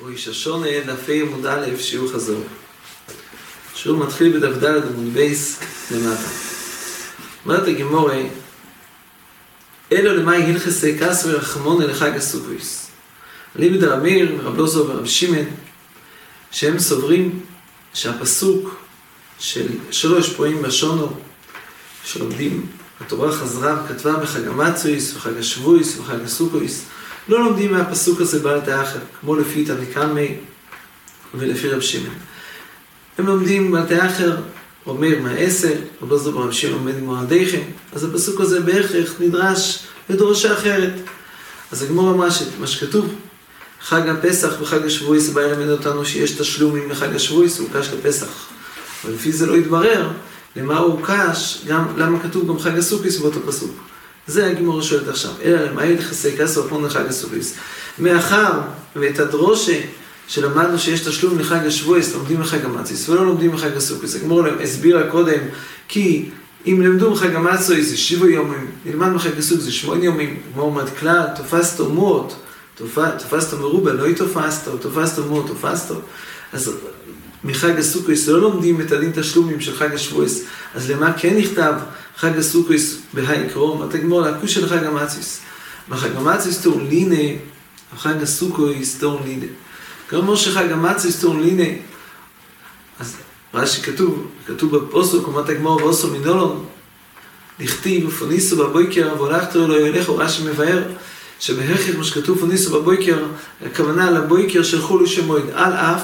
ראש השונה דף עמוד א', שיעור חזור. שיעור מתחיל בדף ד' עמוד בייס למטה. אומרת הגמורה, אלו למאי הלכסי כס ורחמונה לחג הסוכויס. ליבי דרמיר, רב לוזו ורב שמען, שהם סוברים שהפסוק של שלוש פרועים בשונו, שלומדים, התורה חזרה וכתבה בחג המצויס וחג השבויס וחג הסוכויס, לא לומדים מהפסוק הזה בעל תאחר, כמו לפי תנקמי ולפי רב שמעון. הם לומדים בעל תאחר, אומר מהעשר, רב עזר ברב שמעון עומד עם מועדיכם, אז הפסוק הזה בהכרח נדרש לדרושה אחרת. אז הגמור אמרה שמה שכתוב, חג הפסח וחג השבועיס בא ללמד אותנו שיש תשלומים לחג הוא קש לפסח. אבל לפי זה לא יתברר למה הוא קש, גם למה כתוב גם חג הסוכיס באותו פסוק. זה הגימור שואלת עכשיו. אלא למעט יחסי כסר כמו לחג הסוכיס. מאחר ואת הדרושה שלמדנו שיש תשלום לחג השבועס, לומדים לחג המציס, ולא לומדים לחג הסוכיס. הגימור הסבירה קודם, כי אם למדו מחג המצוי זה שבע יומים, נלמד מחג הסוכיס זה שמונה יומים. כמו אומרת כלל, תופסתו מות, תופסתו מרובה, לא תופסתו, תופסתו מות, תופסתו. אז מחג הסוכיס לא לומדים את הדין תשלומים של חג השבועס, אז למה כן נכתב חג הסוכיס בהאי קרום? אתה גמור להקוש של חג המציס. בחג המציס תור לינה, בחג הסוכיס תור לינה. כמו שחג המציס תור לינה, אז רש"י כתוב, כתוב בפוסוק, אומרת הגמור ואוסו מנולון, לכתיב ופוניסו בבויקר והולכתו לא ילכו, רש"י מבאר שבהכרח מה שכתוב פוניסו בבויקר, הכוונה לבויקר של חולו שמועד, על אף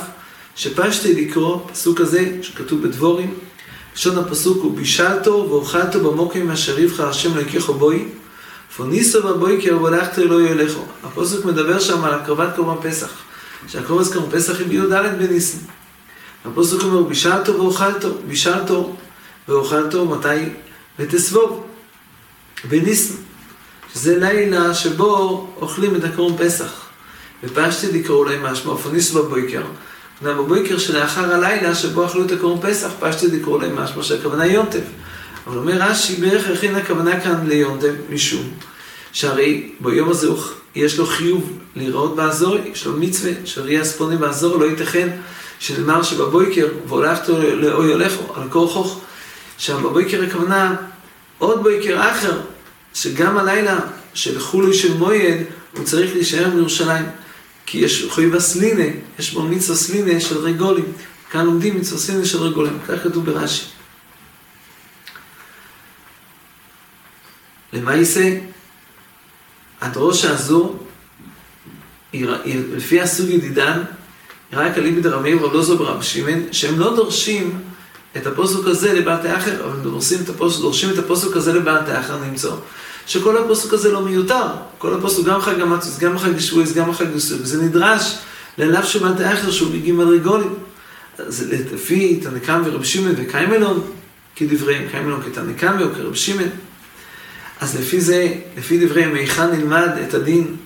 שפשטי לקרוא, פסוק הזה שכתוב בדבורים, לשון הפסוק הוא בישלתו ואוכלתו במוקים אשר יבחר השם לקחו בוי, פוניסו בבויקר והלכתו לא ילכו. הפסוק מדבר שם על הקרבת קורבן פסח, שהקרבת קורבן פסח היא בי"ד בניסן. הפסוק אומר בישלתו ואוכלתו, בישלתו ואוכלתו מתי? ותסבוב, בניסן. שזה לילה שבו אוכלים את הקורבן פסח. ופשטי לקרוא להם משמע, פוניסו בבויקר. בבוקר שלאחר הלילה שבו אכלו את הקורם פסח, פשטי לקרוא להם משמע שהכוונה יונטב. אבל אומר רש"י, בערך הכין הכוונה כאן ליונטב, משום שהרי ביום הזה יש לו חיוב להיראות באזור, יש לו מצווה שראי הספונים באזור, לא ייתכן שנאמר שבבוקר, והולכתו לאוי הולכו, על כורחוך, שבבוקר הכוונה עוד בוקר אחר, שגם הלילה של חולו של מויד, הוא צריך להישאר בירושלים. כי יש חויבה סלינה, יש בו מצווה סלינה של רגולים. כאן לומדים מצווה סלינה של רגולים, כך כתוב ברש"י. למעשה, הדרושה הזו, לפי הסוג ידידן, היא רק על איבד ורב לוזו ברב שמעון, שהם לא דורשים את הפוסוק הזה לבעל תאחר, אבל דורשים את הפוסוק, דורשים את הפוסוק הזה לבעל תאחר למצוא. שכל הפוסק הזה לא מיותר. כל הפוסק, גם חג המצוס, גם חג השבועס, גם חג הסוג, זה נדרש ללאו שבעת האחר שהוא בגין מדרגולים. אז לפי תנקם ורב שמעון וקיימלון, כדבריהם, קיימלון כתנקם וכרב שמעון. אז לפי זה, לפי דבריהם, מהיכן נלמד את הדין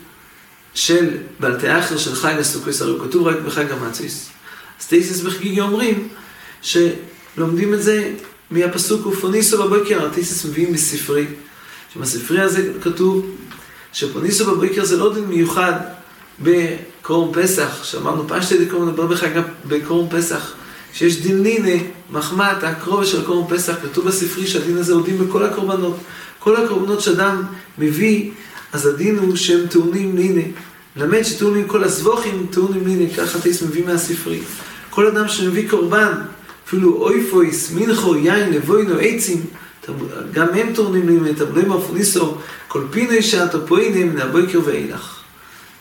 של בעלתי אחר של חג הסוכוס, הרי הוא כתוב רק בחג המצוס. אז טייסס בחגיגי אומרים שלומדים את זה מהפסוק ופוניסו בבוקר, הטייסס מביאים בספרי. שבספרי הזה כתוב שפוניסו בבוקר זה לא דין מיוחד בקורם פסח, שאמרנו פשטי דקורם נדבר בחג בקורם פסח, שיש דין לינה, מחמת, הקרוב של קורם פסח, כתוב בספרי שהדין הזה הוא דין בכל הקורבנות. כל הקורבנות שאדם מביא, אז הדין הוא שהם טעונים לינה. למד שטעונים כל הזבוכים טעונים לינה, ככה טייס מביא מהספרי. כל אדם שמביא קורבן, אפילו אויפויס, מנחו, יין, לבוינו, עצים, גם הם טורנים לי מטבלים אפוניסו, כל פיני שעתו פוינים מן הבוקר ואילך.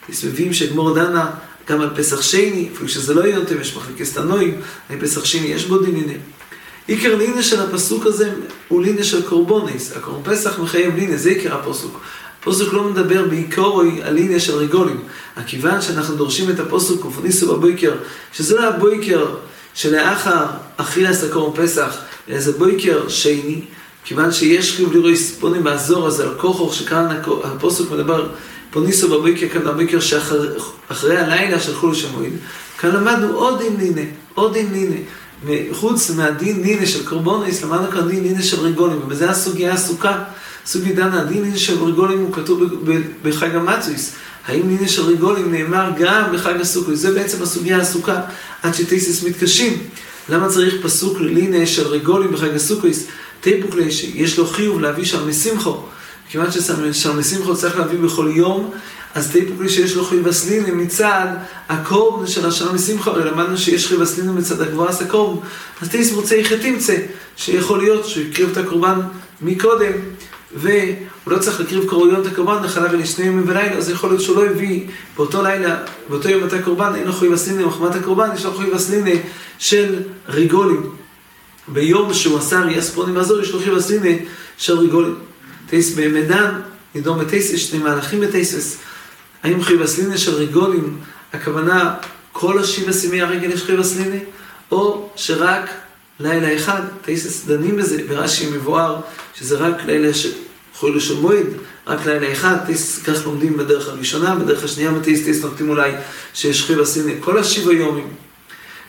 מסביבים שגמור דנה גם על פסח שני, אפילו שזה לא יונתם, יש מחלקת תנועים, על פסח שני יש בו דינינים. עיקר לינה של הפסוק הזה הוא לינה של קורבוניס. הקורבן פסח מחייב לינה, זה עיקר הפסוק. הפסוק לא מדבר בעיקרו על לינה של רגולים. הכיוון שאנחנו דורשים את הפסוק ופוניסו בבוקר, שזה לא הבוקר שלאחר אכילס הקורבן פסח, אלא זה בוקר שני, כיוון שיש חיוב לראות ספונים באזור הזה, על כוכו, שכאן הפוסק מדבר, פוניסו בבוקר, כאן בבוקר שאחרי הלילה של חול שמועיל, כאן למדנו עוד דין נינה, עוד דין נינה. חוץ מהדין נינה של קורבונוס, למדנו כאן דין נינה של רגולים, ובזה הסוגיה עסוקה. סוגי דנה, הדין נינא של רגולים הוא כתוב בחג המצויס. האם נינא של רגולים נאמר גם בחג הסוכות? זה בעצם הסוגיה העסוקה, עד שטייסס מתקשים. למה צריך פסוק לינא של רגולים בחג הסוכות? טייפוקלי שיש לו חיוב להביא שם משמחו. כיוון ששם משמחו צריך להביא בכל יום, אז טייפוקלי שיש לו חיוב הסלינה מצד הקורבן של השלם משמחו, הרי למדנו שיש חיוב הסלינה מצד הגבוהס הקורבן. אז טייס מוצא יחד תמצא, שיכול להיות שהוא יקריב את הקורבן מקודם. והוא לא צריך להקריב קרויות הקורבן לחלב ולשני ימים ולילה, אז יכול להיות שהוא לא הביא באותו לילה, באותו יום את הקורבן, אין לו חוי וסלינה מחמת הקורבן, יש לו חוי וסלינה של ריגולים. ביום שהוא עשה ראייה ספונים לעזור, יש לו חוי וסלינה של ריגולים. טייס במדן, נדום בטייסס, שני מהלכים בטייסס. האם חוי וסלינה של ריגולים, הכוונה כל השבע סימי הרגל יש חוי וסלינה, או שרק לילה אחד, טייסס דנים בזה, ברש"י מבואר שזה רק לילה של חול של מועד, רק לילה אחד, טייסס כך לומדים בדרך הראשונה, בדרך השנייה בטייסס טייסס נוקטים אולי שיש חיבה סיני, כל השבע יומים.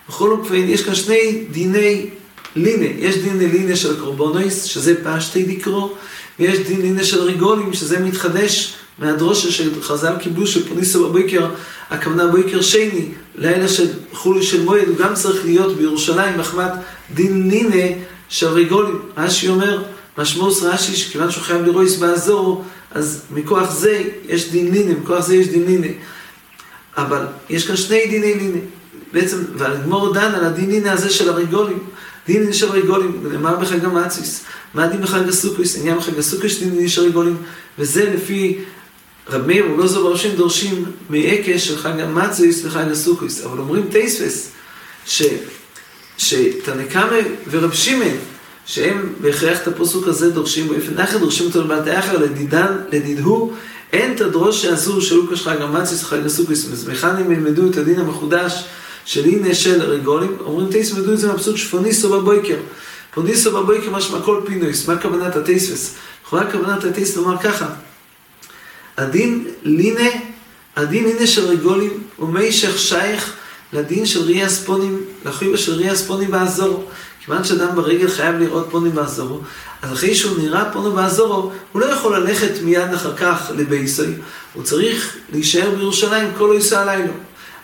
בכל אופן, יש כאן שני דיני לינה, יש דין לינה של קורבונויס, שזה פשטי דקרו, ויש דין לינה של ריגולים, שזה מתחדש מהדרושה של חז"ל קיבלו של פוניסו בבוקר, הכוונה בוקר שני, לילה של חולי של מועד, הוא גם צריך להיות בירושלים, מחמת דין נינה של ריגולים. רש"י אומר, משמעוס רש"י, שכיוון שהוא חייב לרויס באזור, אז מכוח זה יש דין נינה, מכוח זה יש דין נינה. אבל יש כאן שני דיני נינה. בעצם, והגמור דן על הדין נינה הזה של הריגולים. דין נינה של ריגולים, נאמר בחג המאציס. מה הדין בחג הסוכוס? עניין בחג הסוכוס דין נינה של ריגולים. וזה לפי רב מאיר ולוזו בראשים דורשים מעקש של חג המצויס וחג הסוכוס. אבל אומרים טייספס. שתנקמה ורב שמעון, שהם בהכרח את הפסוק הזה דורשים באופן אחר, דורשים אותו לבעתי אחר, לדידן, לדידהו, אין תדרוש שאסור שלו כשחג המצויס וחג מכאן הם ילמדו את הדין המחודש של הנה של רגולים, אומרים טייס מדו את זה מהפסוק שפוניסו בבויקר. פוניסו בבויקר משמע כל פינויס, מה כוונת הטייספס? לכאורה כוונת הטייס לומר ככה, הדין לינה, הדין לינה של רגולים הוא מישך שייך לדין של ריאה ספונים, לחיבה של ריאה ספונים באזור. כיוון שאדם ברגל חייב לראות פונים באזורו, אז אחרי שהוא נראה פונו באזורו, הוא לא יכול ללכת מיד אחר כך לבייסוי, הוא צריך להישאר בירושלים כל יישא הלילה.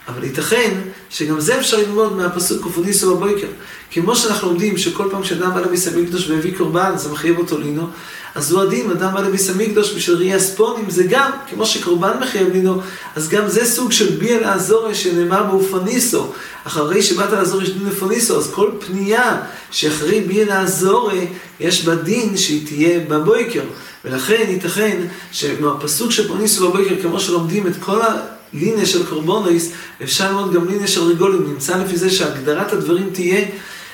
אבל ייתכן שגם זה אפשר ללמוד מהפסוק ופוניסו בבויקר. כמו שאנחנו לומדים שכל פעם שאדם בא לביס המקדוש והביא קורבן, זה מחייב אותו לינו, אז הוא הדין, אדם בא לביס המקדוש בשביל ראייה ספונים, זה גם, כמו שקורבן מחייב לינו, אז גם זה סוג של ביה לעזור שנאמר באופניסו. אחרי שבאת לעזור יש דין לפוניסו, אז כל פנייה שאחרי ביה לעזור, יש בה דין שהיא תהיה בבויקר. ולכן ייתכן שמהפסוק של פוניסו בבויקר, כמו שלומדים את כל ה... לינה של קורבונויס, אפשר ללמוד גם לינה של ריגולים, נמצא לפי זה שהגדרת הדברים תהיה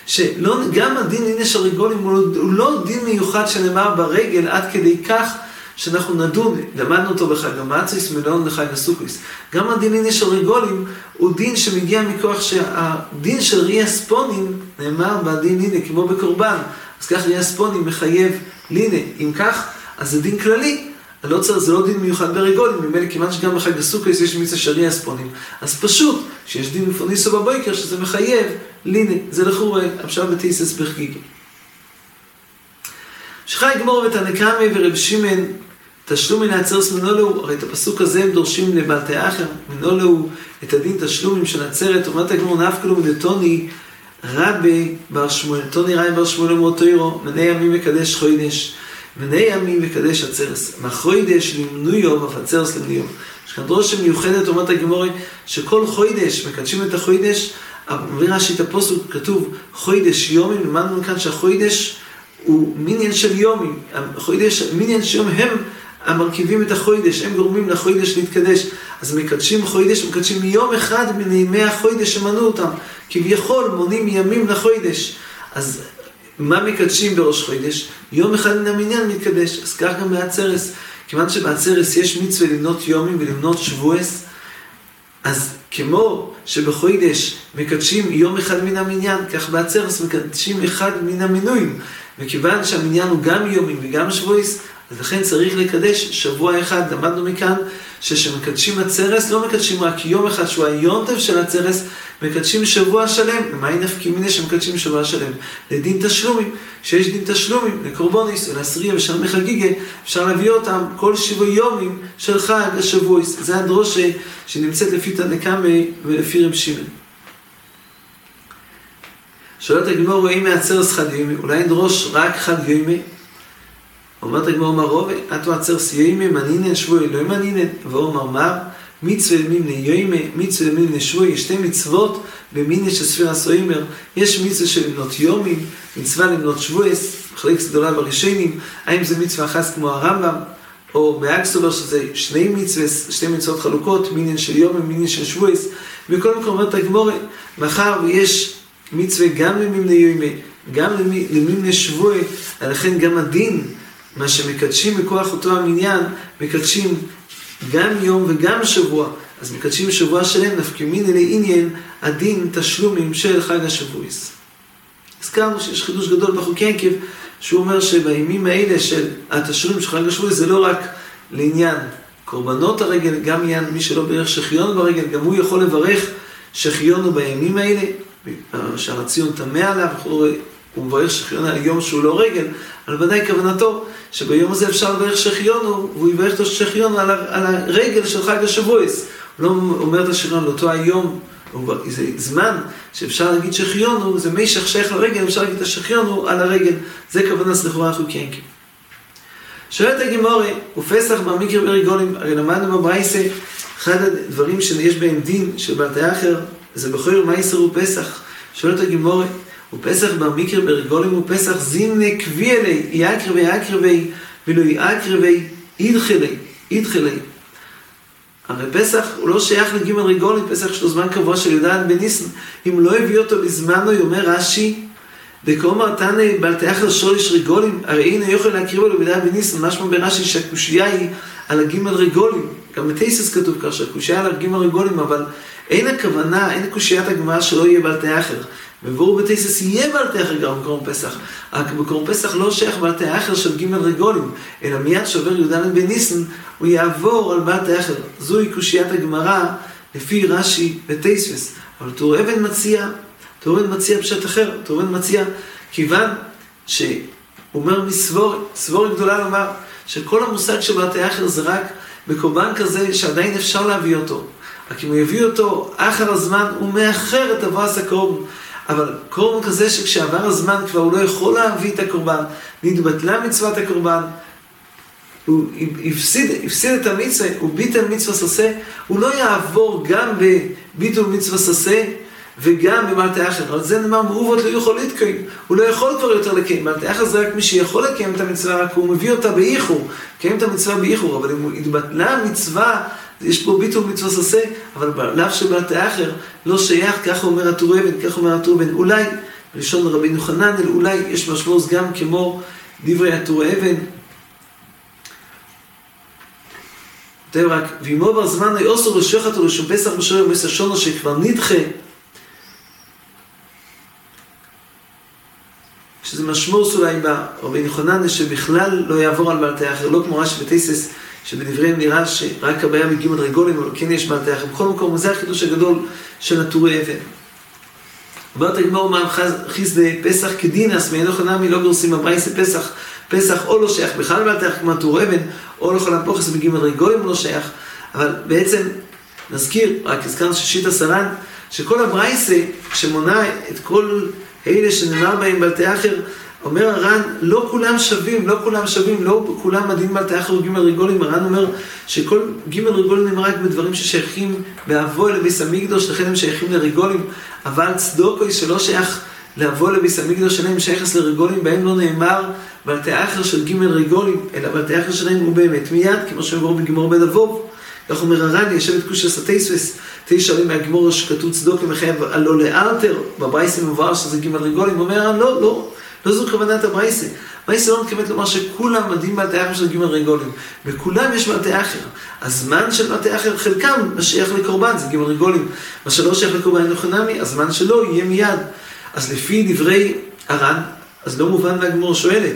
שגם הדין לינה של ריגולים הוא, הוא לא דין מיוחד שנאמר ברגל עד כדי כך שאנחנו נדון, למדנו אותו בחג המצריס, מלאון לחג הסוכריס. גם הדין לינה של ריגולים הוא דין שמגיע מכוח שהדין של ריאה ספונים נאמר בדין לינה כמו בקורבן. אז כך ריאה ספונים מחייב לינה. אם כך, אז זה דין כללי. לא צריך, זה לא דין מיוחד ברגולים, ממילא כיוון שגם בחג הסוכריס יש מיצה שרי ספונים, אז פשוט שיש דין מפוניסו בבויקר שזה מחייב לינה, זה לכאורה עכשיו בטיסס בחגיגה. שחי גמור ותנקמי ורב שמעון תשלום מן העצרס מנולו, הרי את הפסוק הזה הם דורשים לבלתי אחר, מנולו את הדין תשלומים של עצרת, אומרת הגמור נפקלו מדתוני רבי בר שמואל, טוני רבי בר שמואל אמרו תוירו, מנה ימים מקדש חוידש. מני ימים וקדש עצרס, מחוידש למנויו ופצרס למנויו. יש כאן דרושה מיוחדת, אומרת הגמורי, שכל חוידש, מקדשים את החוידש, מביא רש"י את הפוסק, כתוב חוידש יומים, למדנו כאן שהחוידש הוא מיניאן של יומים, החוידש, מיניאן של יומים הם המרכיבים את החוידש, הם גורמים לחוידש להתקדש. אז מקדשים חוידש, מקדשים יום אחד מימי החוידש שמנו אותם, כביכול מונים ימים לחוידש. אז מה מקדשים בראש חודש? יום אחד מן המניין מתקדש. אז כך גם בעצרס. כיוון שבעצרס יש מצווה למנות יומים ולמנות שבועס, אז כמו שבחודש מקדשים יום אחד מן המניין, כך בעצרס מקדשים אחד מן המינויים. וכיוון שהמניין הוא גם יומים וגם שבועס, אז לכן צריך לקדש שבוע אחד. למדנו מכאן שכשמקדשים עצרס, לא מקדשים רק יום אחד שהוא היונטב של עצרס, מקדשים שבוע שלם. ומהי נפקי מיני שמקדשים שבוע שלם? לדין תשלומים. שיש דין תשלומים לקורבוניס ולעשריה ושל מחגיגה, אפשר להביא אותם כל שבוע יומים של חג השבועיס. זה הדרושה שנמצאת לפי תנקמי ולפי רב שמעון. שואלת הגמור, אם מעצר שחד יומי, אולי נדרוש רק חג יומי? אומרת הגמור מרובה, אתו עצר סיימי מנינן שבועי לא מנינן, ואומר מר, מצווה מימנה יוימי, מצווה מימנה שבועי, שתי מצוות במיני של ספירה סוימר, יש מצווה של למנות יומים, מצווה למנות שבועס, מחלקת גדולה בראשונים, האם זה מצווה אחת כמו הרמב"ם, או באקסובר שזה שני מצווה, שתי מצוות חלוקות, מיני של יומים, מיני של שבועס, בכל מקום אומרת הגמור, מאחר ויש מצווה גם למימנה יוימי, גם למימנה שבועי, לכן גם הדין מה שמקדשים מכוח אותו המניין, מקדשים גם יום וגם שבוע. אז מקדשים שבוע שלם, נפקימין אלי עניין הדין תשלומים של חג השבועיס. הזכרנו שיש חידוש גדול בחוקי עקב, שהוא אומר שבימים האלה של התשלומים של חג השבועיס זה לא רק לעניין קורבנות הרגל, גם עניין מי שלא בירך שחיון ברגל, גם הוא יכול לברך שחיונו בימים האלה, שהרציון טמא עליו, הוא מברך שחיון על יום שהוא לא רגל, אבל ודאי כוונתו שביום הזה אפשר לברך שחיונו, והוא יברך את השחיון על, על הרגל של חג השבועס. הוא לא אומר את השחיון לאותו היום, זה זמן שאפשר להגיד שחיונו, זה מי שייך לרגל, אפשר להגיד את השחיונו על הרגל. זה כוונה סלחורה חוקיינקים. שואלת הגימורי, ופסח במקרה ברגולים, הרי למדנו בברייסה, אחד הדברים שיש בהם דין של בתי אחר, זה בכל מייסר ופסח. שואלת הגימורי, ופסח במקרה ברגולים ופסח זימנה קבי אלי, יקרבי יקרבי, ולא יקרבי אידחלי, אידחלי. הרי פסח הוא לא שייך לגימל רגולים, פסח יש לו זמן קבוע של י"ד בניסן. אם לא הביא אותו לזמנו, אומר רש"י, דקאמר תנא בל תאכל שוליש רגולים, הרי הנה יוכל להקריבו לו בי"ד בניסן, משמע ברש"י שהקושייה היא על הגימל רגולים. גם בתייסס כתוב כך שהקושייה על הגימל רגולים, אבל אין הכוונה, אין קושיית הגמרא שלא יהיה בל תאכל. וברור בתייסס יהיה בעל תאכל גם בקרום פסח, רק בקרום פסח לא שייך בעל תאכל של ג' רגולים, אלא מיד שובר י"ד בניסן, הוא יעבור על בעל תאכל. זוהי קושיית הגמרא לפי רש"י ותייסס. אבל טור אבן מציע, טור אבן מציע פשט אחר, טור אבן מציע, כיוון שהוא אומר מסבורת, סבורת גדולה לומר, שכל המושג של בעל תאכל זה רק בקורבן כזה שעדיין אפשר להביא אותו. רק אם הוא יביא אותו אחר הזמן, הוא מאחר את אבוס הקורבן. אבל קורבן כזה שכשעבר הזמן כבר הוא לא יכול להביא את הקורבן, נתבטלה מצוות הקורבן, הוא הפסיד, הפסיד את המצווה, הוא ביטל מצווה ססה, הוא לא יעבור גם בביטול מצווה ססה וגם במלטי אחר. על זה נאמר מעובות לא יכול להתקיים, הוא לא יכול כבר יותר לקיים. מלטי אחר זה רק מי שיכול לקיים את המצווה, רק הוא מביא אותה באיחור, לקיים את המצווה באיחור, אבל אם התבטלה המצווה יש פה ביטול מצווה ססה, אבל לאו שבעת האחר לא שייך, ככה אומר הטור אבן, ככה אומר הטור אבן. אולי, בלשון רבינו חננאל, אולי יש משמעות גם כמו דברי הטור אבן. כותב רק, ואמו בר זמן אוסו לשוחט ולשום פסח בשוער ומסע שונו שכבר נדחה. שזה משמעות אולי ברבינו חננאל שבכלל לא יעבור על בעלתי האחר, לא כמו רש"י ותייסס. שבדבריהם נראה שרק הבעיה מגיעים מדרגולים, אבל כן יש מלתח. בכל מקום, זה החידוש הגדול של הטורי אבן. אומרת הגמור מה חיסדה פסח כדינס, מאינו חנמי לא גורסים הברייסה פסח, פסח או לא שייך בכלל מלתח כמו הטורי אבן, או לכל הפוכס מגיעים מדרגולים לא שייך, אבל בעצם נזכיר, רק הזכרנו ששיט הסרן, שכל הברייסה שמונה את כל אלה שנאמר בהם בלתי אחר, אומר הר"ן, לא כולם שווים, לא כולם שווים, לא כולם מדהים על תאחר ג' רגולים, הר"ן אומר שכל ג' רגולים הם רק בדברים ששייכים באבוי לביס המקדוש, לכן הם שייכים לרגולים, אבל צדוקוי שלא שייך לאבוי לביס המקדוש שלהם שייכס לרגולים, בהם לא נאמר ועל תאחר של ג' רגולים, אלא ועל תאחר שלהם הוא באמת מיד, כמו שאומר בגמור בן אבוב. כך אומר הר"ן, ישב את קושי סטייסווס, תשע עולים מהגמור שכתוב צדוק ומחייב הלא לאלתר, בברייסים מבואר שזה ג' רגולים, אומר הר"ן, לא, לא. לא זו כוונת הברייסה. ברייסה לא מתכוונת לומר שכולם מדהים בעלתי אחר של גימל רגולים. בכולם יש בעלתי אחר. הזמן של בעלתי אחר, חלקם שייך לקורבן, זה גימל רגולים. מה שלא שייך לקורבן אינו חינמי, הזמן שלו יהיה מיד. אז לפי דברי הר"ן, אז לא מובן והגמור שואלת.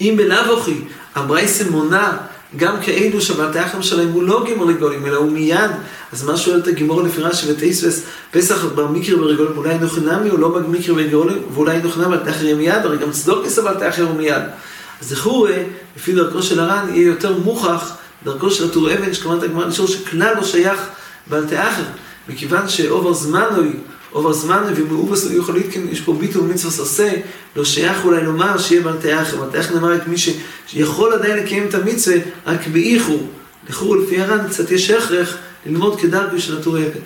אם בלאו הכי הברייסה מונה גם כאלו שבתאחם שלהם הוא לא גימור רגולים, אלא הוא מיד. אז מה שואל את הגימור לפי רש"י ותייספס, פסח בר מקרה ורגולים, אולי נוחנמי הוא לא במקרה ורגולים, ואולי נוחנמי יהיה מיד, הרי גם צדוק ניסה על תאחר הוא מיד. אז זכור, לפי דרכו של הר"ן, יהיה יותר מוכח דרכו של הטור אבן, שכמובן הגמרא לשאול שכלל לא שייך בעל תאחר, מכיוון שאובר זמן אובר זמן ומאובס לא יכול להתקן, יש פה ביטול מצווה עושה, לא שייך אולי לומר שיהיה בעל תאחר נאמר רק מי שיכול עדיין לקיים את המצווה, רק באיחור. לכאורה לפי הר"ן קצת יש הכרח ללמוד כדרכו של הטור אבן.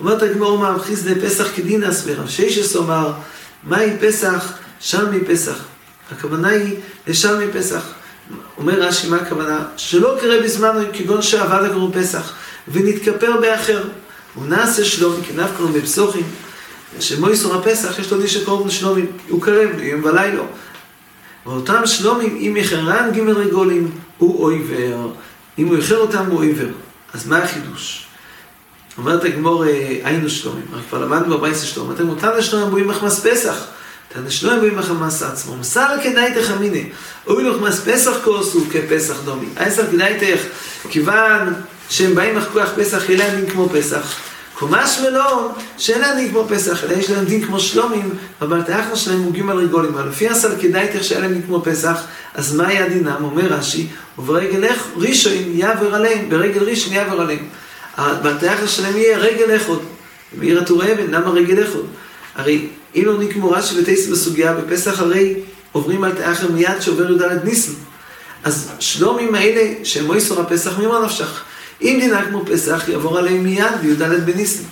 אומרת הגמור מה חיסדי פסח כדינס ורב ששס אומר, מהי פסח? שם מפסח. הכוונה היא לשם מפסח. אומר רש"י, מה הכוונה? שלא קרה בזמן כגון שעבד הגמור פסח, ונתכפר באחר. הוא נעשה שלום, כנף קוראים בפסוחים, שמויסור הפסח יש לו דיש שקוראים שלומים, הוא קרב יום ולילה. ואותם שלומים, אם יחרן ג' רגולים, הוא אויבר. אם הוא יחר אותם, הוא אויבר. אז מה החידוש? אומרת הגמור, היינו שלומים, רק כבר למדנו בבייס שלום, אתם אותם השלומים בואים מחמס פסח. תנשלוים בואים מחמס עצמו. מסר כדאי תחמיני. אוי לו חמס פסח כוסו כפסח דומי. אייסר כדאי תך, כיוון שהם באים כך פסח, יהיה להם דין כמו פסח. קומש מלון, שאין להם דין כמו פסח, אלא יש להם דין כמו שלומים, אבל תאחר שלהם הוא גימל רגולים. אבל לפי הסל כדאי תך שאין להם דין כמו פסח, אז מה היה דינם? אומר רש"י, וברגל איך ראשון יעבר עליהם, ברגל ראשון יעבר עליהם. אבל תאחר שלהם יהיה רגל אחד. בעיר הטורי אבן, למה רגל אחד? הרי אם לא נקמו רש"י וטייס בסוגיה, בפסח הרי עוברים על תאחר מיד שעובר י"ד ניסן. אז שלומים האלה, שהם מויסור הפסח, ממה נפשך? אם דינה כמו פסח, יעבור עליהם מיד בי"ד בניסן.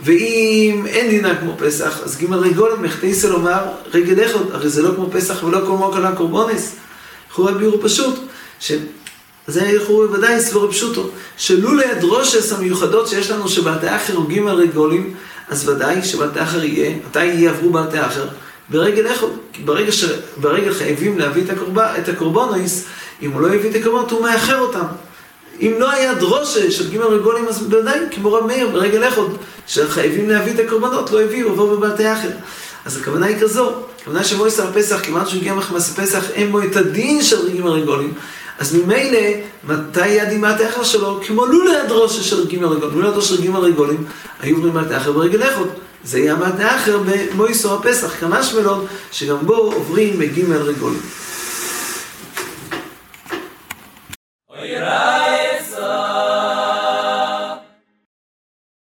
ואם אין דינה כמו פסח, אז ג' רגול מחטייסה לומר רגל אחד, הרי זה לא כמו פסח ולא כמו מוקלה קורבונס. לכאורה ביורו פשוט, שזה לכאורה בוודאי סבור פשוטו, שלולא הדרושס המיוחדות שיש לנו שבעתי אחר הוא ג' רגולים, אז ודאי שבעתי אחר יהיה, מתי יעברו בעתי אחר? ברגל אחד, ברגע, ש... ברגע חייבים להביא את, הקורב... את הקורבונויס, אם הוא לא יביא את הקורבנות הוא מאחר אותם. אם לא היה דרושה של ג' רגולים, אז בוודאי, כמו רב מאיר, ברגל אחד, שחייבים להביא את הקורבנות, לא הביאו, עבור בבתי אחר. אז הכוונה היא כזו, הכוונה שמויס על פסח, כיוון שהוא הגיע מחמס פסח, אין בו את הדין של ג' רגולים, אז ממילא, מתי יהיה הדין אחר שלו? כמו לולא הדרושה של ג' רגולים, לולא הדרושה של ג' רגולים, היו עוברים בתי אחר ברגל אחד. זה יהיה המטה אחר במויסו הפסח, כמה שמלות, שגם בו עוברים בג' רגולים.